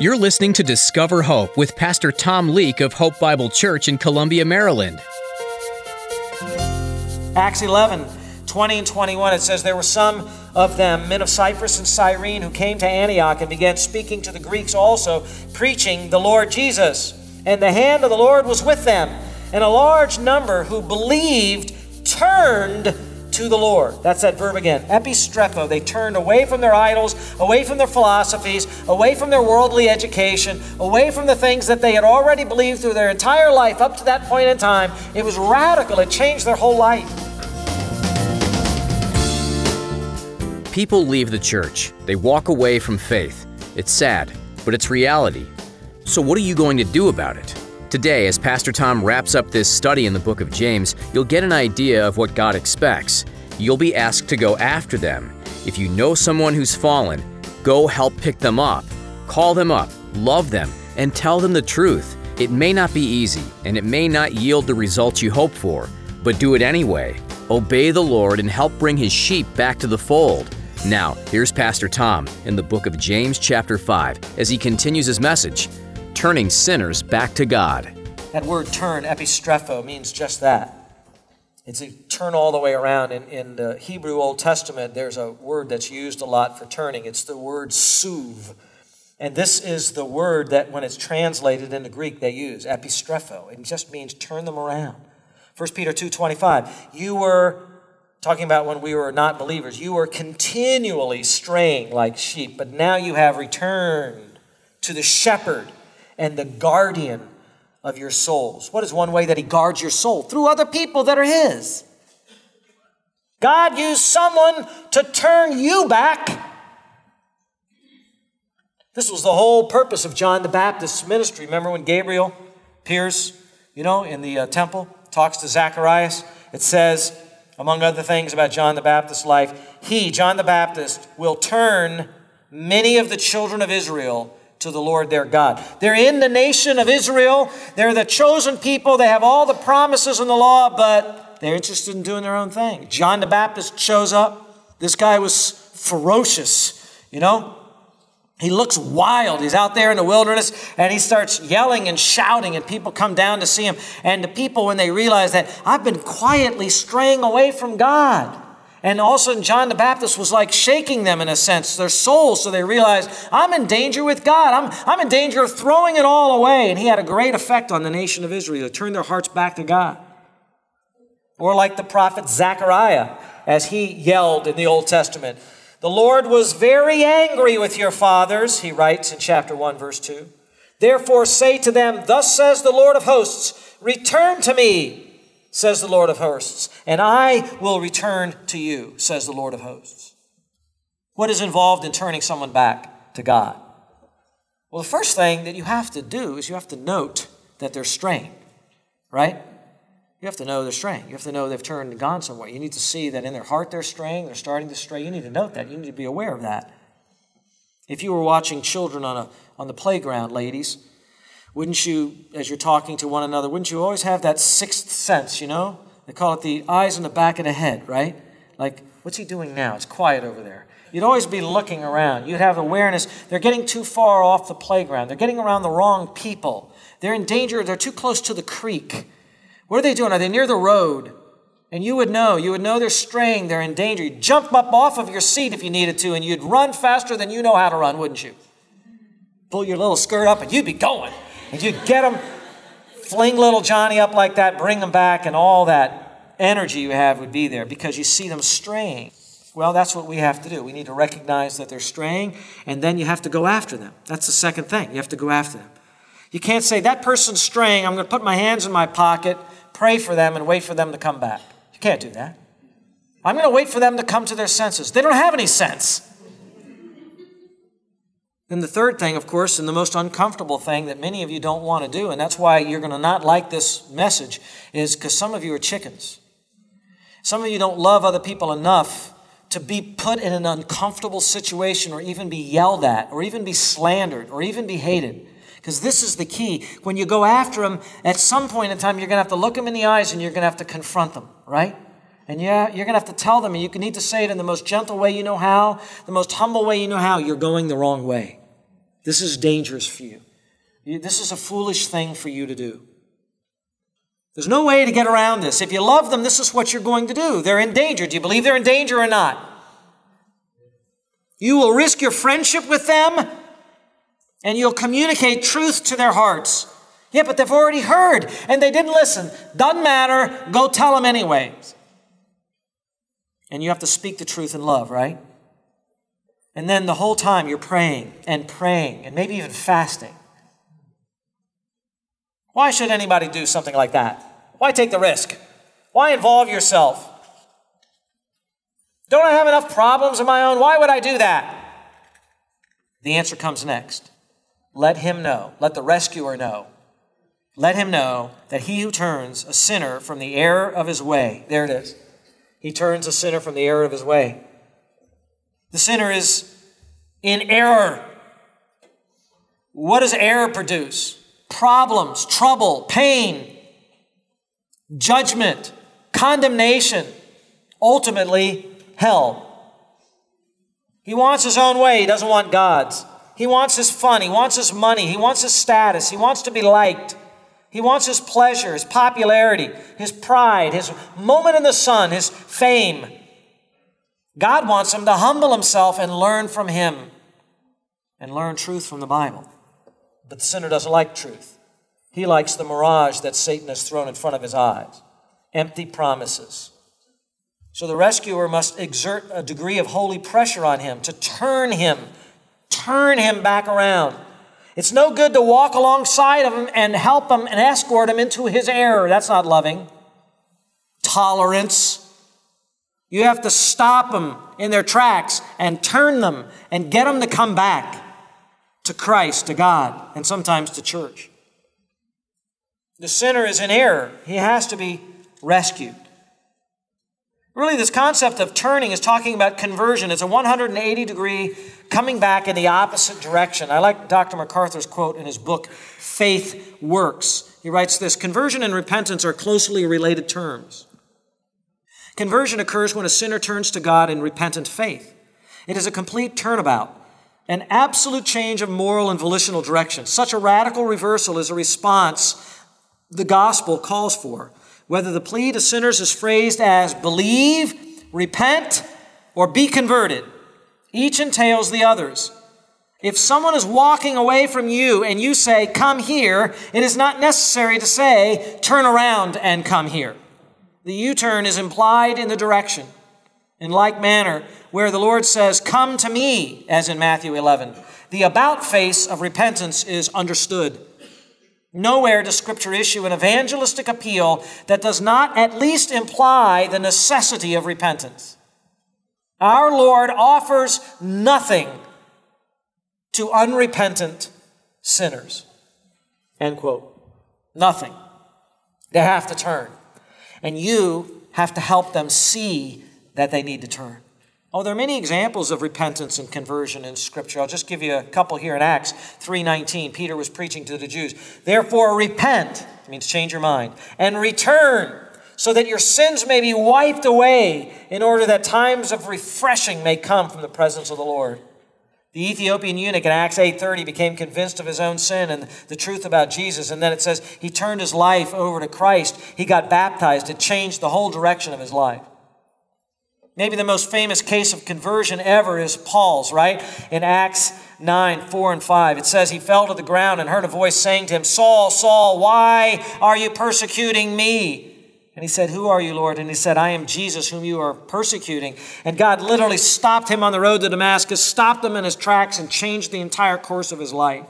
You're listening to Discover Hope with Pastor Tom Leake of Hope Bible Church in Columbia, Maryland. Acts 11, 20 and 21, it says, There were some of them, men of Cyprus and Cyrene, who came to Antioch and began speaking to the Greeks also, preaching the Lord Jesus. And the hand of the Lord was with them, and a large number who believed turned to the Lord. That's that verb again. Epistrepho. They turned away from their idols, away from their philosophies, away from their worldly education, away from the things that they had already believed through their entire life up to that point in time. It was radical, it changed their whole life. People leave the church, they walk away from faith. It's sad, but it's reality. So, what are you going to do about it? Today, as Pastor Tom wraps up this study in the book of James, you'll get an idea of what God expects. You'll be asked to go after them. If you know someone who's fallen, go help pick them up. Call them up, love them, and tell them the truth. It may not be easy, and it may not yield the results you hope for, but do it anyway. Obey the Lord and help bring his sheep back to the fold. Now, here's Pastor Tom in the book of James, chapter 5, as he continues his message turning sinners back to God. That word turn, epistrepho, means just that. It's a turn all the way around. In, in the Hebrew Old Testament, there's a word that's used a lot for turning. It's the word suv. And this is the word that, when it's translated into Greek, they use, epistrepho. It just means turn them around. 1 Peter 2.25, you were, talking about when we were not believers, you were continually straying like sheep, but now you have returned to the shepherd and the guardian of your souls. What is one way that He guards your soul? Through other people that are His. God used someone to turn you back. This was the whole purpose of John the Baptist's ministry. Remember when Gabriel appears, you know, in the uh, temple, talks to Zacharias? It says, among other things about John the Baptist's life, he, John the Baptist, will turn many of the children of Israel to the Lord their God. They're in the nation of Israel. They're the chosen people. They have all the promises in the law, but they're interested in doing their own thing. John the Baptist shows up. This guy was ferocious, you know? He looks wild. He's out there in the wilderness and he starts yelling and shouting, and people come down to see him. And the people, when they realize that I've been quietly straying away from God, and also, John the Baptist was like shaking them in a sense, their souls, so they realized, I'm in danger with God. I'm, I'm in danger of throwing it all away. And he had a great effect on the nation of Israel. to turn their hearts back to God. Or like the prophet Zechariah, as he yelled in the Old Testament, The Lord was very angry with your fathers, he writes in chapter 1, verse 2. Therefore say to them, Thus says the Lord of hosts, Return to me says the Lord of hosts, and I will return to you, says the Lord of hosts. What is involved in turning someone back to God? Well, the first thing that you have to do is you have to note that they're straying, right? You have to know they're straying. You have to know they've turned and gone somewhere. You need to see that in their heart they're straying, they're starting to stray. You need to note that. You need to be aware of that. If you were watching children on, a, on the playground, ladies, wouldn't you, as you're talking to one another, wouldn't you always have that sixth sense, you know? They call it the eyes in the back of the head, right? Like, what's he doing now? It's quiet over there. You'd always be looking around. You'd have awareness. They're getting too far off the playground. They're getting around the wrong people. They're in danger. They're too close to the creek. What are they doing? Are they near the road? And you would know. You would know they're straying. They're in danger. You'd jump up off of your seat if you needed to, and you'd run faster than you know how to run, wouldn't you? Pull your little skirt up, and you'd be going. And you get them, fling little Johnny up like that, bring them back, and all that energy you have would be there because you see them straying. Well, that's what we have to do. We need to recognize that they're straying, and then you have to go after them. That's the second thing. You have to go after them. You can't say, that person's straying, I'm going to put my hands in my pocket, pray for them, and wait for them to come back. You can't do that. I'm going to wait for them to come to their senses. They don't have any sense. Then the third thing, of course, and the most uncomfortable thing that many of you don't want to do, and that's why you're going to not like this message, is because some of you are chickens. Some of you don't love other people enough to be put in an uncomfortable situation or even be yelled at or even be slandered or even be hated. Because this is the key. When you go after them, at some point in time, you're going to have to look them in the eyes and you're going to have to confront them, right? And yeah, you're going to have to tell them, and you need to say it in the most gentle way you know how, the most humble way you know how, you're going the wrong way. This is dangerous for you. This is a foolish thing for you to do. There's no way to get around this. If you love them, this is what you're going to do. They're in danger. Do you believe they're in danger or not? You will risk your friendship with them and you'll communicate truth to their hearts. Yeah, but they've already heard and they didn't listen. Doesn't matter. Go tell them anyways. And you have to speak the truth in love, right? And then the whole time you're praying and praying and maybe even fasting. Why should anybody do something like that? Why take the risk? Why involve yourself? Don't I have enough problems of my own? Why would I do that? The answer comes next. Let him know, let the rescuer know. Let him know that he who turns a sinner from the error of his way, there it is. He turns a sinner from the error of his way. The sinner is in error. What does error produce? Problems, trouble, pain, judgment, condemnation, ultimately, hell. He wants his own way, he doesn't want God's. He wants his fun, he wants his money, he wants his status, he wants to be liked. He wants his pleasure, his popularity, his pride, his moment in the sun, his fame. God wants him to humble himself and learn from him and learn truth from the Bible. But the sinner doesn't like truth. He likes the mirage that Satan has thrown in front of his eyes empty promises. So the rescuer must exert a degree of holy pressure on him to turn him, turn him back around. It's no good to walk alongside of him and help him and escort him into his error. That's not loving. Tolerance. You have to stop them in their tracks and turn them and get them to come back to Christ, to God, and sometimes to church. The sinner is in error. He has to be rescued. Really, this concept of turning is talking about conversion. It's a 180 degree coming back in the opposite direction. I like Dr. MacArthur's quote in his book, Faith Works. He writes this Conversion and repentance are closely related terms. Conversion occurs when a sinner turns to God in repentant faith. It is a complete turnabout, an absolute change of moral and volitional direction. Such a radical reversal is a response the gospel calls for. Whether the plea to sinners is phrased as believe, repent, or be converted, each entails the others. If someone is walking away from you and you say, Come here, it is not necessary to say, Turn around and come here. The U turn is implied in the direction. In like manner, where the Lord says, Come to me, as in Matthew 11, the about face of repentance is understood. Nowhere does Scripture issue an evangelistic appeal that does not at least imply the necessity of repentance. Our Lord offers nothing to unrepentant sinners. End quote. Nothing. They have to turn. And you have to help them see that they need to turn. Oh, there are many examples of repentance and conversion in Scripture. I'll just give you a couple here in Acts 3.19. Peter was preaching to the Jews. Therefore, repent, it means change your mind, and return, so that your sins may be wiped away, in order that times of refreshing may come from the presence of the Lord. The Ethiopian eunuch in Acts 8:30 became convinced of his own sin and the truth about Jesus and then it says he turned his life over to Christ. He got baptized. It changed the whole direction of his life. Maybe the most famous case of conversion ever is Paul's, right? In Acts 9, 4 and 5. It says, He fell to the ground and heard a voice saying to him, Saul, Saul, why are you persecuting me? And he said, Who are you, Lord? And he said, I am Jesus, whom you are persecuting. And God literally stopped him on the road to Damascus, stopped him in his tracks, and changed the entire course of his life.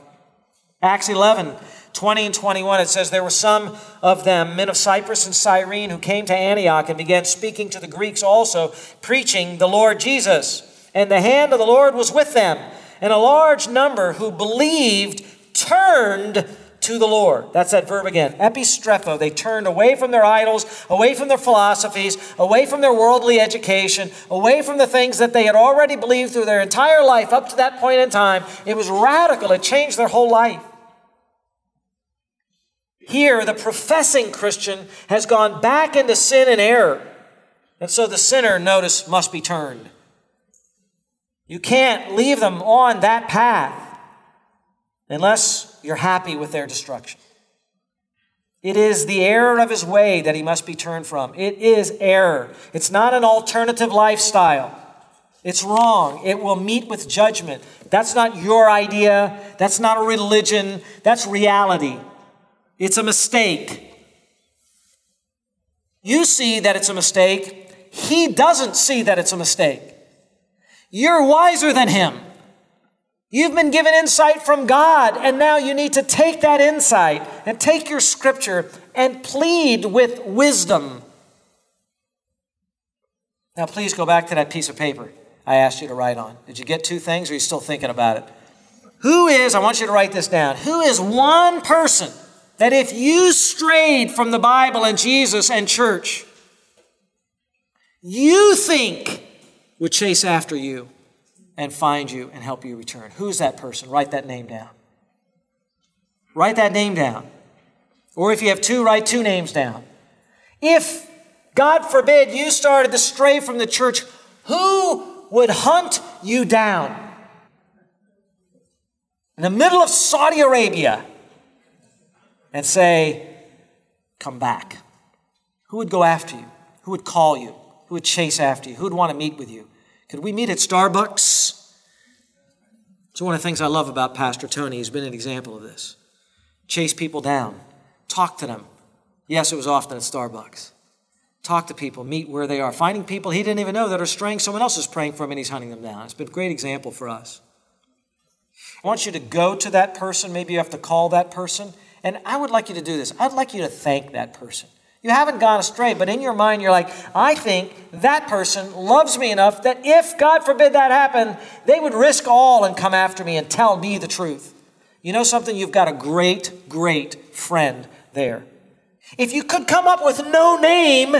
Acts 11, 20 and 21, it says, There were some of them, men of Cyprus and Cyrene, who came to Antioch and began speaking to the Greeks also, preaching the Lord Jesus. And the hand of the Lord was with them. And a large number who believed turned to the Lord. That's that verb again. Epistrepho. They turned away from their idols, away from their philosophies, away from their worldly education, away from the things that they had already believed through their entire life up to that point in time. It was radical. It changed their whole life. Here, the professing Christian has gone back into sin and error. And so the sinner, notice, must be turned. You can't leave them on that path. unless you're happy with their destruction. It is the error of his way that he must be turned from. It is error. It's not an alternative lifestyle. It's wrong. It will meet with judgment. That's not your idea. That's not a religion. That's reality. It's a mistake. You see that it's a mistake. He doesn't see that it's a mistake. You're wiser than him. You've been given insight from God, and now you need to take that insight and take your scripture and plead with wisdom. Now, please go back to that piece of paper I asked you to write on. Did you get two things, or are you still thinking about it? Who is, I want you to write this down, who is one person that if you strayed from the Bible and Jesus and church, you think would chase after you and find you and help you return. Who's that person? Write that name down. Write that name down. Or if you have two, write two names down. If, God forbid, you started to stray from the church, who would hunt you down? In the middle of Saudi Arabia and say, Come back. Who would go after you? Who would call you? Who would chase after you? Who would want to meet with you? Could we meet at Starbucks? It's one of the things I love about Pastor Tony. He's been an example of this. Chase people down, talk to them. Yes, it was often at Starbucks. Talk to people, meet where they are, finding people he didn't even know that are straying. Someone else is praying for him and he's hunting them down. It's been a great example for us. I want you to go to that person. Maybe you have to call that person. And I would like you to do this. I'd like you to thank that person. You haven't gone astray, but in your mind, you're like, I think that person loves me enough that if, God forbid, that happened, they would risk all and come after me and tell me the truth. You know something? You've got a great, great friend there. If you could come up with no name,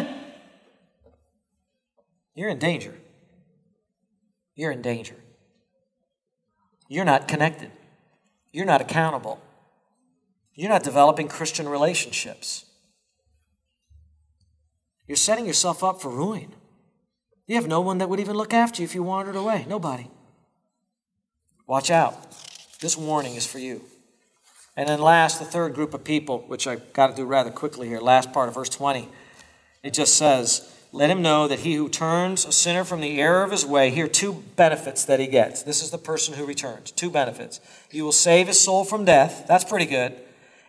you're in danger. You're in danger. You're not connected. You're not accountable. You're not developing Christian relationships. You're setting yourself up for ruin. You have no one that would even look after you if you wandered away. Nobody. Watch out. This warning is for you. And then, last, the third group of people, which I've got to do rather quickly here, last part of verse 20, it just says, Let him know that he who turns a sinner from the error of his way, here two benefits that he gets. This is the person who returns. Two benefits. You will save his soul from death. That's pretty good.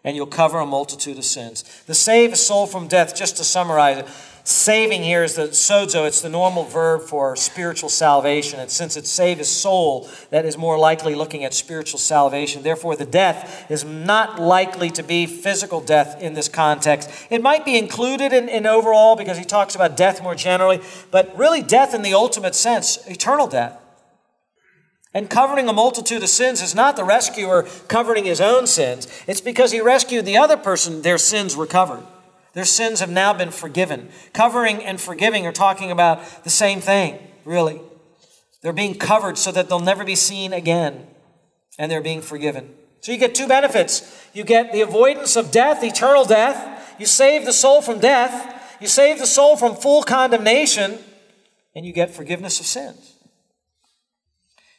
And you'll cover a multitude of sins. The save a soul from death, just to summarize it, Saving here is the sozo, it's the normal verb for spiritual salvation. And since it's save his soul, that is more likely looking at spiritual salvation. Therefore, the death is not likely to be physical death in this context. It might be included in, in overall because he talks about death more generally, but really death in the ultimate sense, eternal death. And covering a multitude of sins is not the rescuer covering his own sins. It's because he rescued the other person, their sins were covered. Their sins have now been forgiven. Covering and forgiving are talking about the same thing, really. They're being covered so that they'll never be seen again, and they're being forgiven. So you get two benefits. You get the avoidance of death, eternal death. You save the soul from death. You save the soul from full condemnation, and you get forgiveness of sins.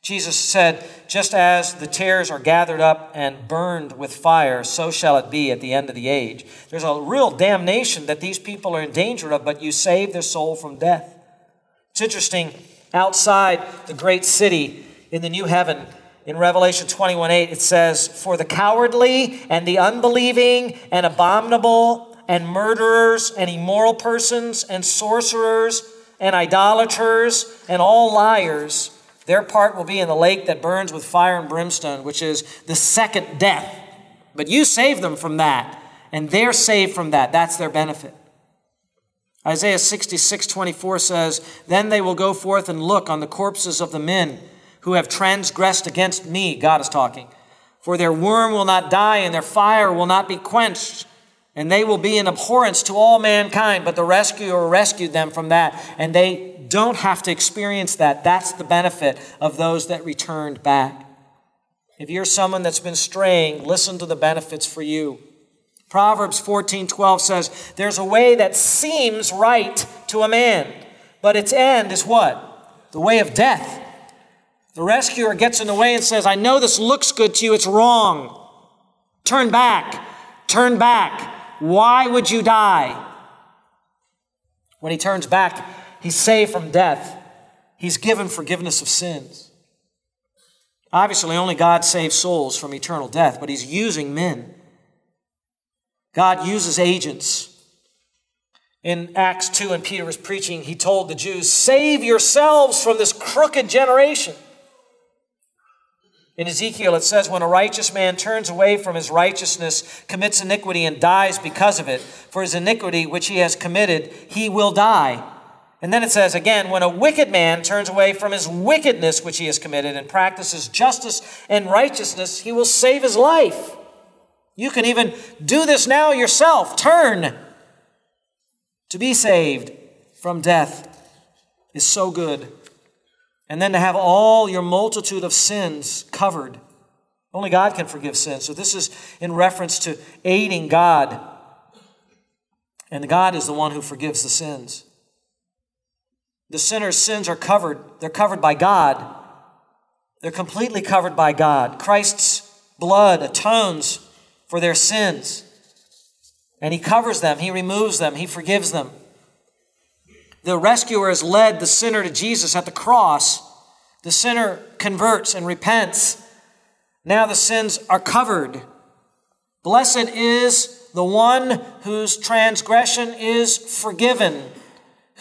Jesus said, Just as the tares are gathered up and burned with fire, so shall it be at the end of the age. There's a real damnation that these people are in danger of, but you save their soul from death. It's interesting, outside the great city in the new heaven, in Revelation 21 8, it says, For the cowardly and the unbelieving and abominable and murderers and immoral persons and sorcerers and idolaters and all liars their part will be in the lake that burns with fire and brimstone, which is the second death. But you save them from that, and they're saved from that. That's their benefit. Isaiah 66 24 says, Then they will go forth and look on the corpses of the men who have transgressed against me. God is talking. For their worm will not die, and their fire will not be quenched and they will be an abhorrence to all mankind, but the rescuer rescued them from that, and they don't have to experience that. That's the benefit of those that returned back. If you're someone that's been straying, listen to the benefits for you. Proverbs 14:12 says, "There's a way that seems right to a man, but its end is what? The way of death." The rescuer gets in the way and says, I know this looks good to you, it's wrong. Turn back, turn back. Why would you die? When he turns back, he's saved from death. He's given forgiveness of sins. Obviously, only God saves souls from eternal death, but he's using men. God uses agents. In Acts 2, when Peter was preaching, he told the Jews, Save yourselves from this crooked generation. In Ezekiel, it says, When a righteous man turns away from his righteousness, commits iniquity, and dies because of it, for his iniquity which he has committed, he will die. And then it says again, when a wicked man turns away from his wickedness which he has committed and practices justice and righteousness, he will save his life. You can even do this now yourself. Turn to be saved from death is so good. And then to have all your multitude of sins covered. Only God can forgive sins. So this is in reference to aiding God. And God is the one who forgives the sins. The sinner's sins are covered. They're covered by God. They're completely covered by God. Christ's blood atones for their sins. And He covers them, He removes them, He forgives them. The rescuer has led the sinner to Jesus at the cross. The sinner converts and repents. Now the sins are covered. Blessed is the one whose transgression is forgiven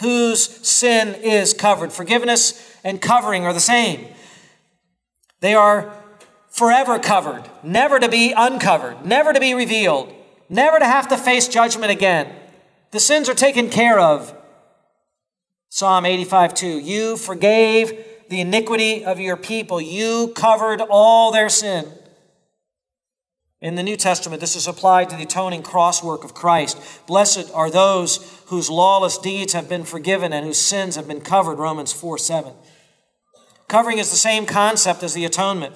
whose sin is covered. Forgiveness and covering are the same. They are forever covered, never to be uncovered, never to be revealed, never to have to face judgment again. The sins are taken care of. Psalm 85 2. You forgave the iniquity of your people, you covered all their sin. In the New Testament, this is applied to the atoning cross work of Christ. Blessed are those whose lawless deeds have been forgiven and whose sins have been covered, Romans 4 7. Covering is the same concept as the atonement.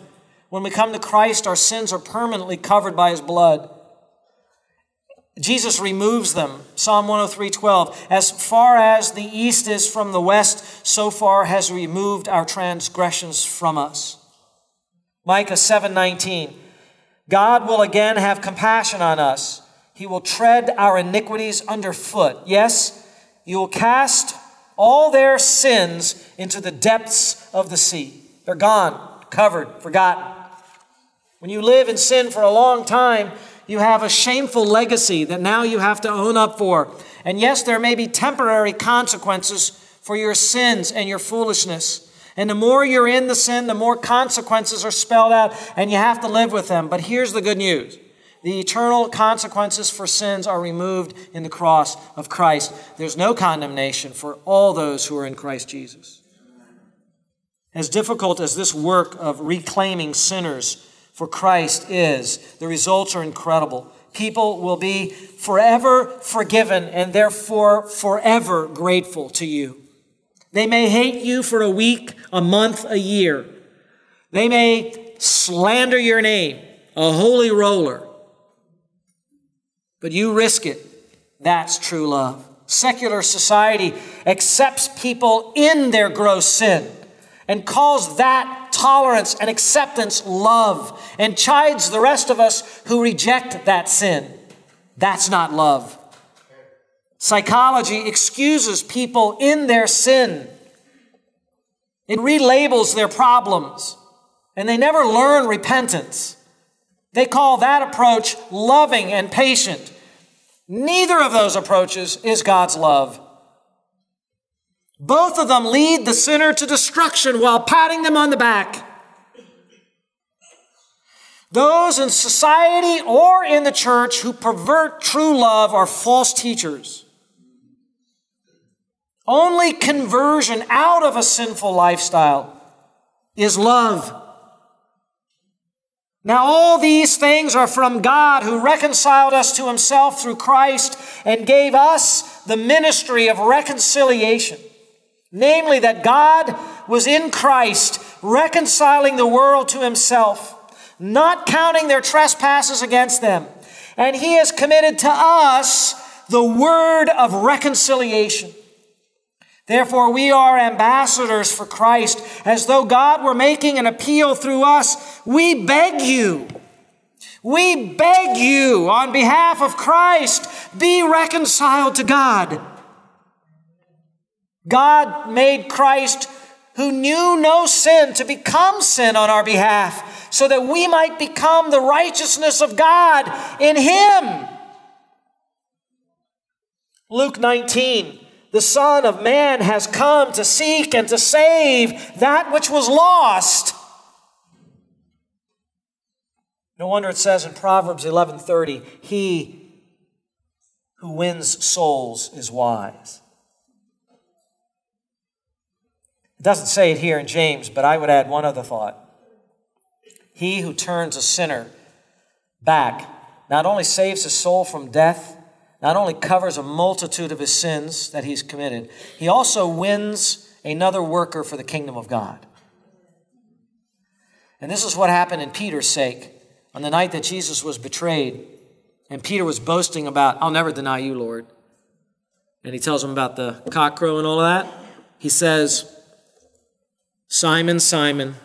When we come to Christ, our sins are permanently covered by his blood. Jesus removes them. Psalm 103 12. As far as the east is from the west, so far has removed our transgressions from us. Micah 7 19. God will again have compassion on us. He will tread our iniquities underfoot. Yes, you will cast all their sins into the depths of the sea. They're gone, covered, forgotten. When you live in sin for a long time, you have a shameful legacy that now you have to own up for. And yes, there may be temporary consequences for your sins and your foolishness. And the more you're in the sin, the more consequences are spelled out, and you have to live with them. But here's the good news the eternal consequences for sins are removed in the cross of Christ. There's no condemnation for all those who are in Christ Jesus. As difficult as this work of reclaiming sinners for Christ is, the results are incredible. People will be forever forgiven and therefore forever grateful to you. They may hate you for a week, a month, a year. They may slander your name, a holy roller. But you risk it. That's true love. Secular society accepts people in their gross sin and calls that tolerance and acceptance love and chides the rest of us who reject that sin. That's not love. Psychology excuses people in their sin. It relabels their problems, and they never learn repentance. They call that approach loving and patient. Neither of those approaches is God's love. Both of them lead the sinner to destruction while patting them on the back. Those in society or in the church who pervert true love are false teachers. Only conversion out of a sinful lifestyle is love. Now, all these things are from God who reconciled us to himself through Christ and gave us the ministry of reconciliation. Namely, that God was in Christ reconciling the world to himself, not counting their trespasses against them. And he has committed to us the word of reconciliation. Therefore, we are ambassadors for Christ, as though God were making an appeal through us. We beg you, we beg you on behalf of Christ, be reconciled to God. God made Christ, who knew no sin, to become sin on our behalf, so that we might become the righteousness of God in Him. Luke 19 the Son of Man has come to seek and to save that which was lost. No wonder it says in Proverbs 11:30, he who wins souls is wise. Doesn't say it here in James, but I would add one other thought. He who turns a sinner back not only saves his soul from death, not only covers a multitude of his sins that he's committed, he also wins another worker for the kingdom of God. And this is what happened in Peter's sake on the night that Jesus was betrayed. And Peter was boasting about, I'll never deny you, Lord. And he tells him about the cock crow and all of that. He says, Simon, Simon,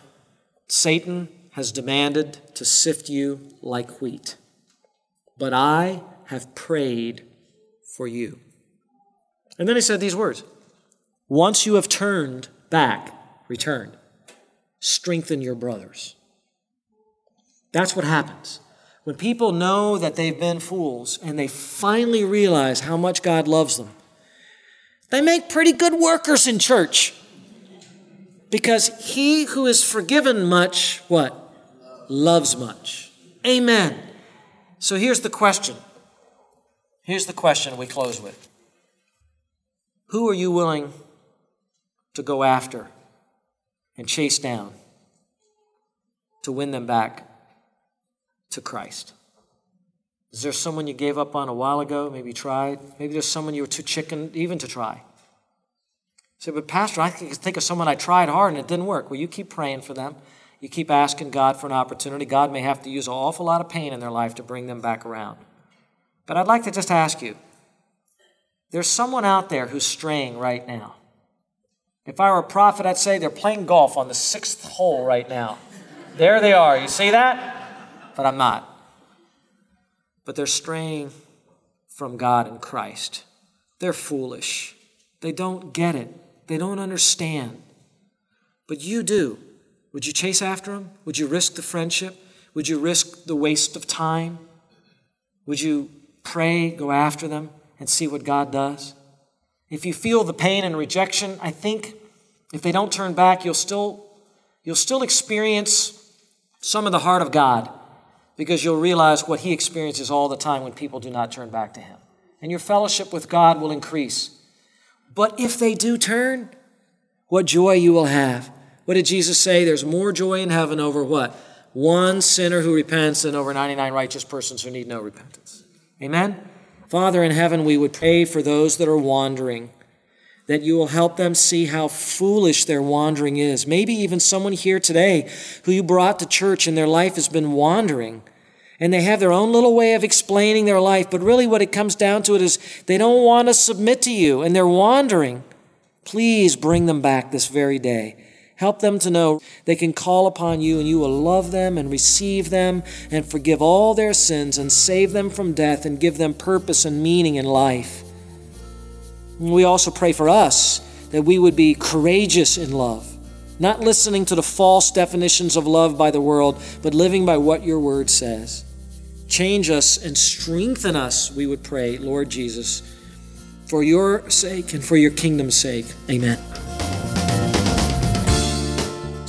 Satan has demanded to sift you like wheat. But I have prayed for you. And then he said these words Once you have turned back, returned, strengthen your brothers. That's what happens. When people know that they've been fools and they finally realize how much God loves them, they make pretty good workers in church. Because he who is forgiven much, what? Loves much. Amen. So here's the question Here's the question we close with Who are you willing to go after and chase down to win them back to Christ? Is there someone you gave up on a while ago, maybe tried? Maybe there's someone you were too chicken even to try. Say, but Pastor, I think of someone I tried hard and it didn't work. Well, you keep praying for them. You keep asking God for an opportunity. God may have to use an awful lot of pain in their life to bring them back around. But I'd like to just ask you there's someone out there who's straying right now. If I were a prophet, I'd say they're playing golf on the sixth hole right now. There they are. You see that? But I'm not. But they're straying from God and Christ. They're foolish. They don't get it, they don't understand. But you do. Would you chase after them? Would you risk the friendship? Would you risk the waste of time? Would you pray, go after them, and see what God does. If you feel the pain and rejection, I think if they don't turn back, you'll still, you'll still experience some of the heart of God because you'll realize what He experiences all the time when people do not turn back to Him. And your fellowship with God will increase. But if they do turn, what joy you will have. What did Jesus say? There's more joy in heaven over what? One sinner who repents than over 99 righteous persons who need no repentance. Amen? Father in heaven, we would pray for those that are wandering, that you will help them see how foolish their wandering is. Maybe even someone here today who you brought to church and their life has been wandering. And they have their own little way of explaining their life, but really what it comes down to it is they don't want to submit to you and they're wandering. Please bring them back this very day. Help them to know they can call upon you and you will love them and receive them and forgive all their sins and save them from death and give them purpose and meaning in life. We also pray for us that we would be courageous in love, not listening to the false definitions of love by the world, but living by what your word says. Change us and strengthen us, we would pray, Lord Jesus, for your sake and for your kingdom's sake. Amen.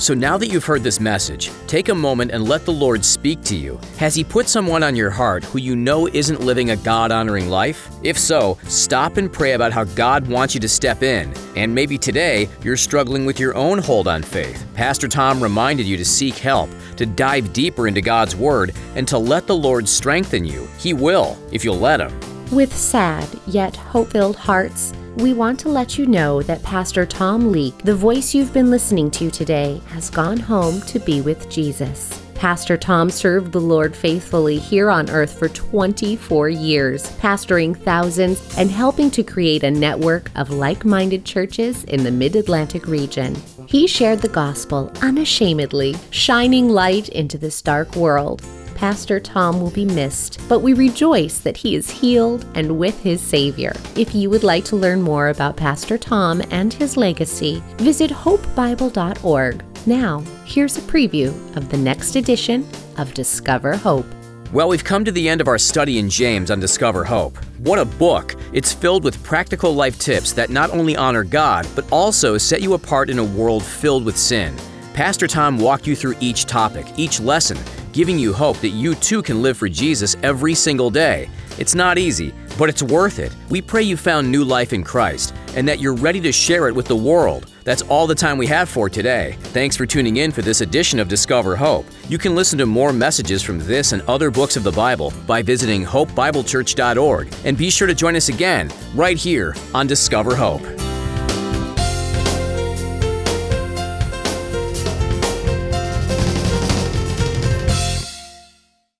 So now that you've heard this message, take a moment and let the Lord speak to you. Has He put someone on your heart who you know isn't living a God honoring life? If so, stop and pray about how God wants you to step in. And maybe today you're struggling with your own hold on faith. Pastor Tom reminded you to seek help, to dive deeper into God's Word, and to let the Lord strengthen you. He will, if you'll let Him. With sad yet hope filled hearts, we want to let you know that Pastor Tom Leake, the voice you've been listening to today, has gone home to be with Jesus. Pastor Tom served the Lord faithfully here on earth for 24 years, pastoring thousands and helping to create a network of like minded churches in the mid Atlantic region. He shared the gospel unashamedly, shining light into this dark world. Pastor Tom will be missed, but we rejoice that he is healed and with his Savior. If you would like to learn more about Pastor Tom and his legacy, visit hopebible.org. Now, here's a preview of the next edition of Discover Hope. Well, we've come to the end of our study in James on Discover Hope. What a book! It's filled with practical life tips that not only honor God, but also set you apart in a world filled with sin. Pastor Tom walked you through each topic, each lesson, giving you hope that you too can live for Jesus every single day. It's not easy, but it's worth it. We pray you found new life in Christ and that you're ready to share it with the world. That's all the time we have for today. Thanks for tuning in for this edition of Discover Hope. You can listen to more messages from this and other books of the Bible by visiting hopebiblechurch.org and be sure to join us again right here on Discover Hope.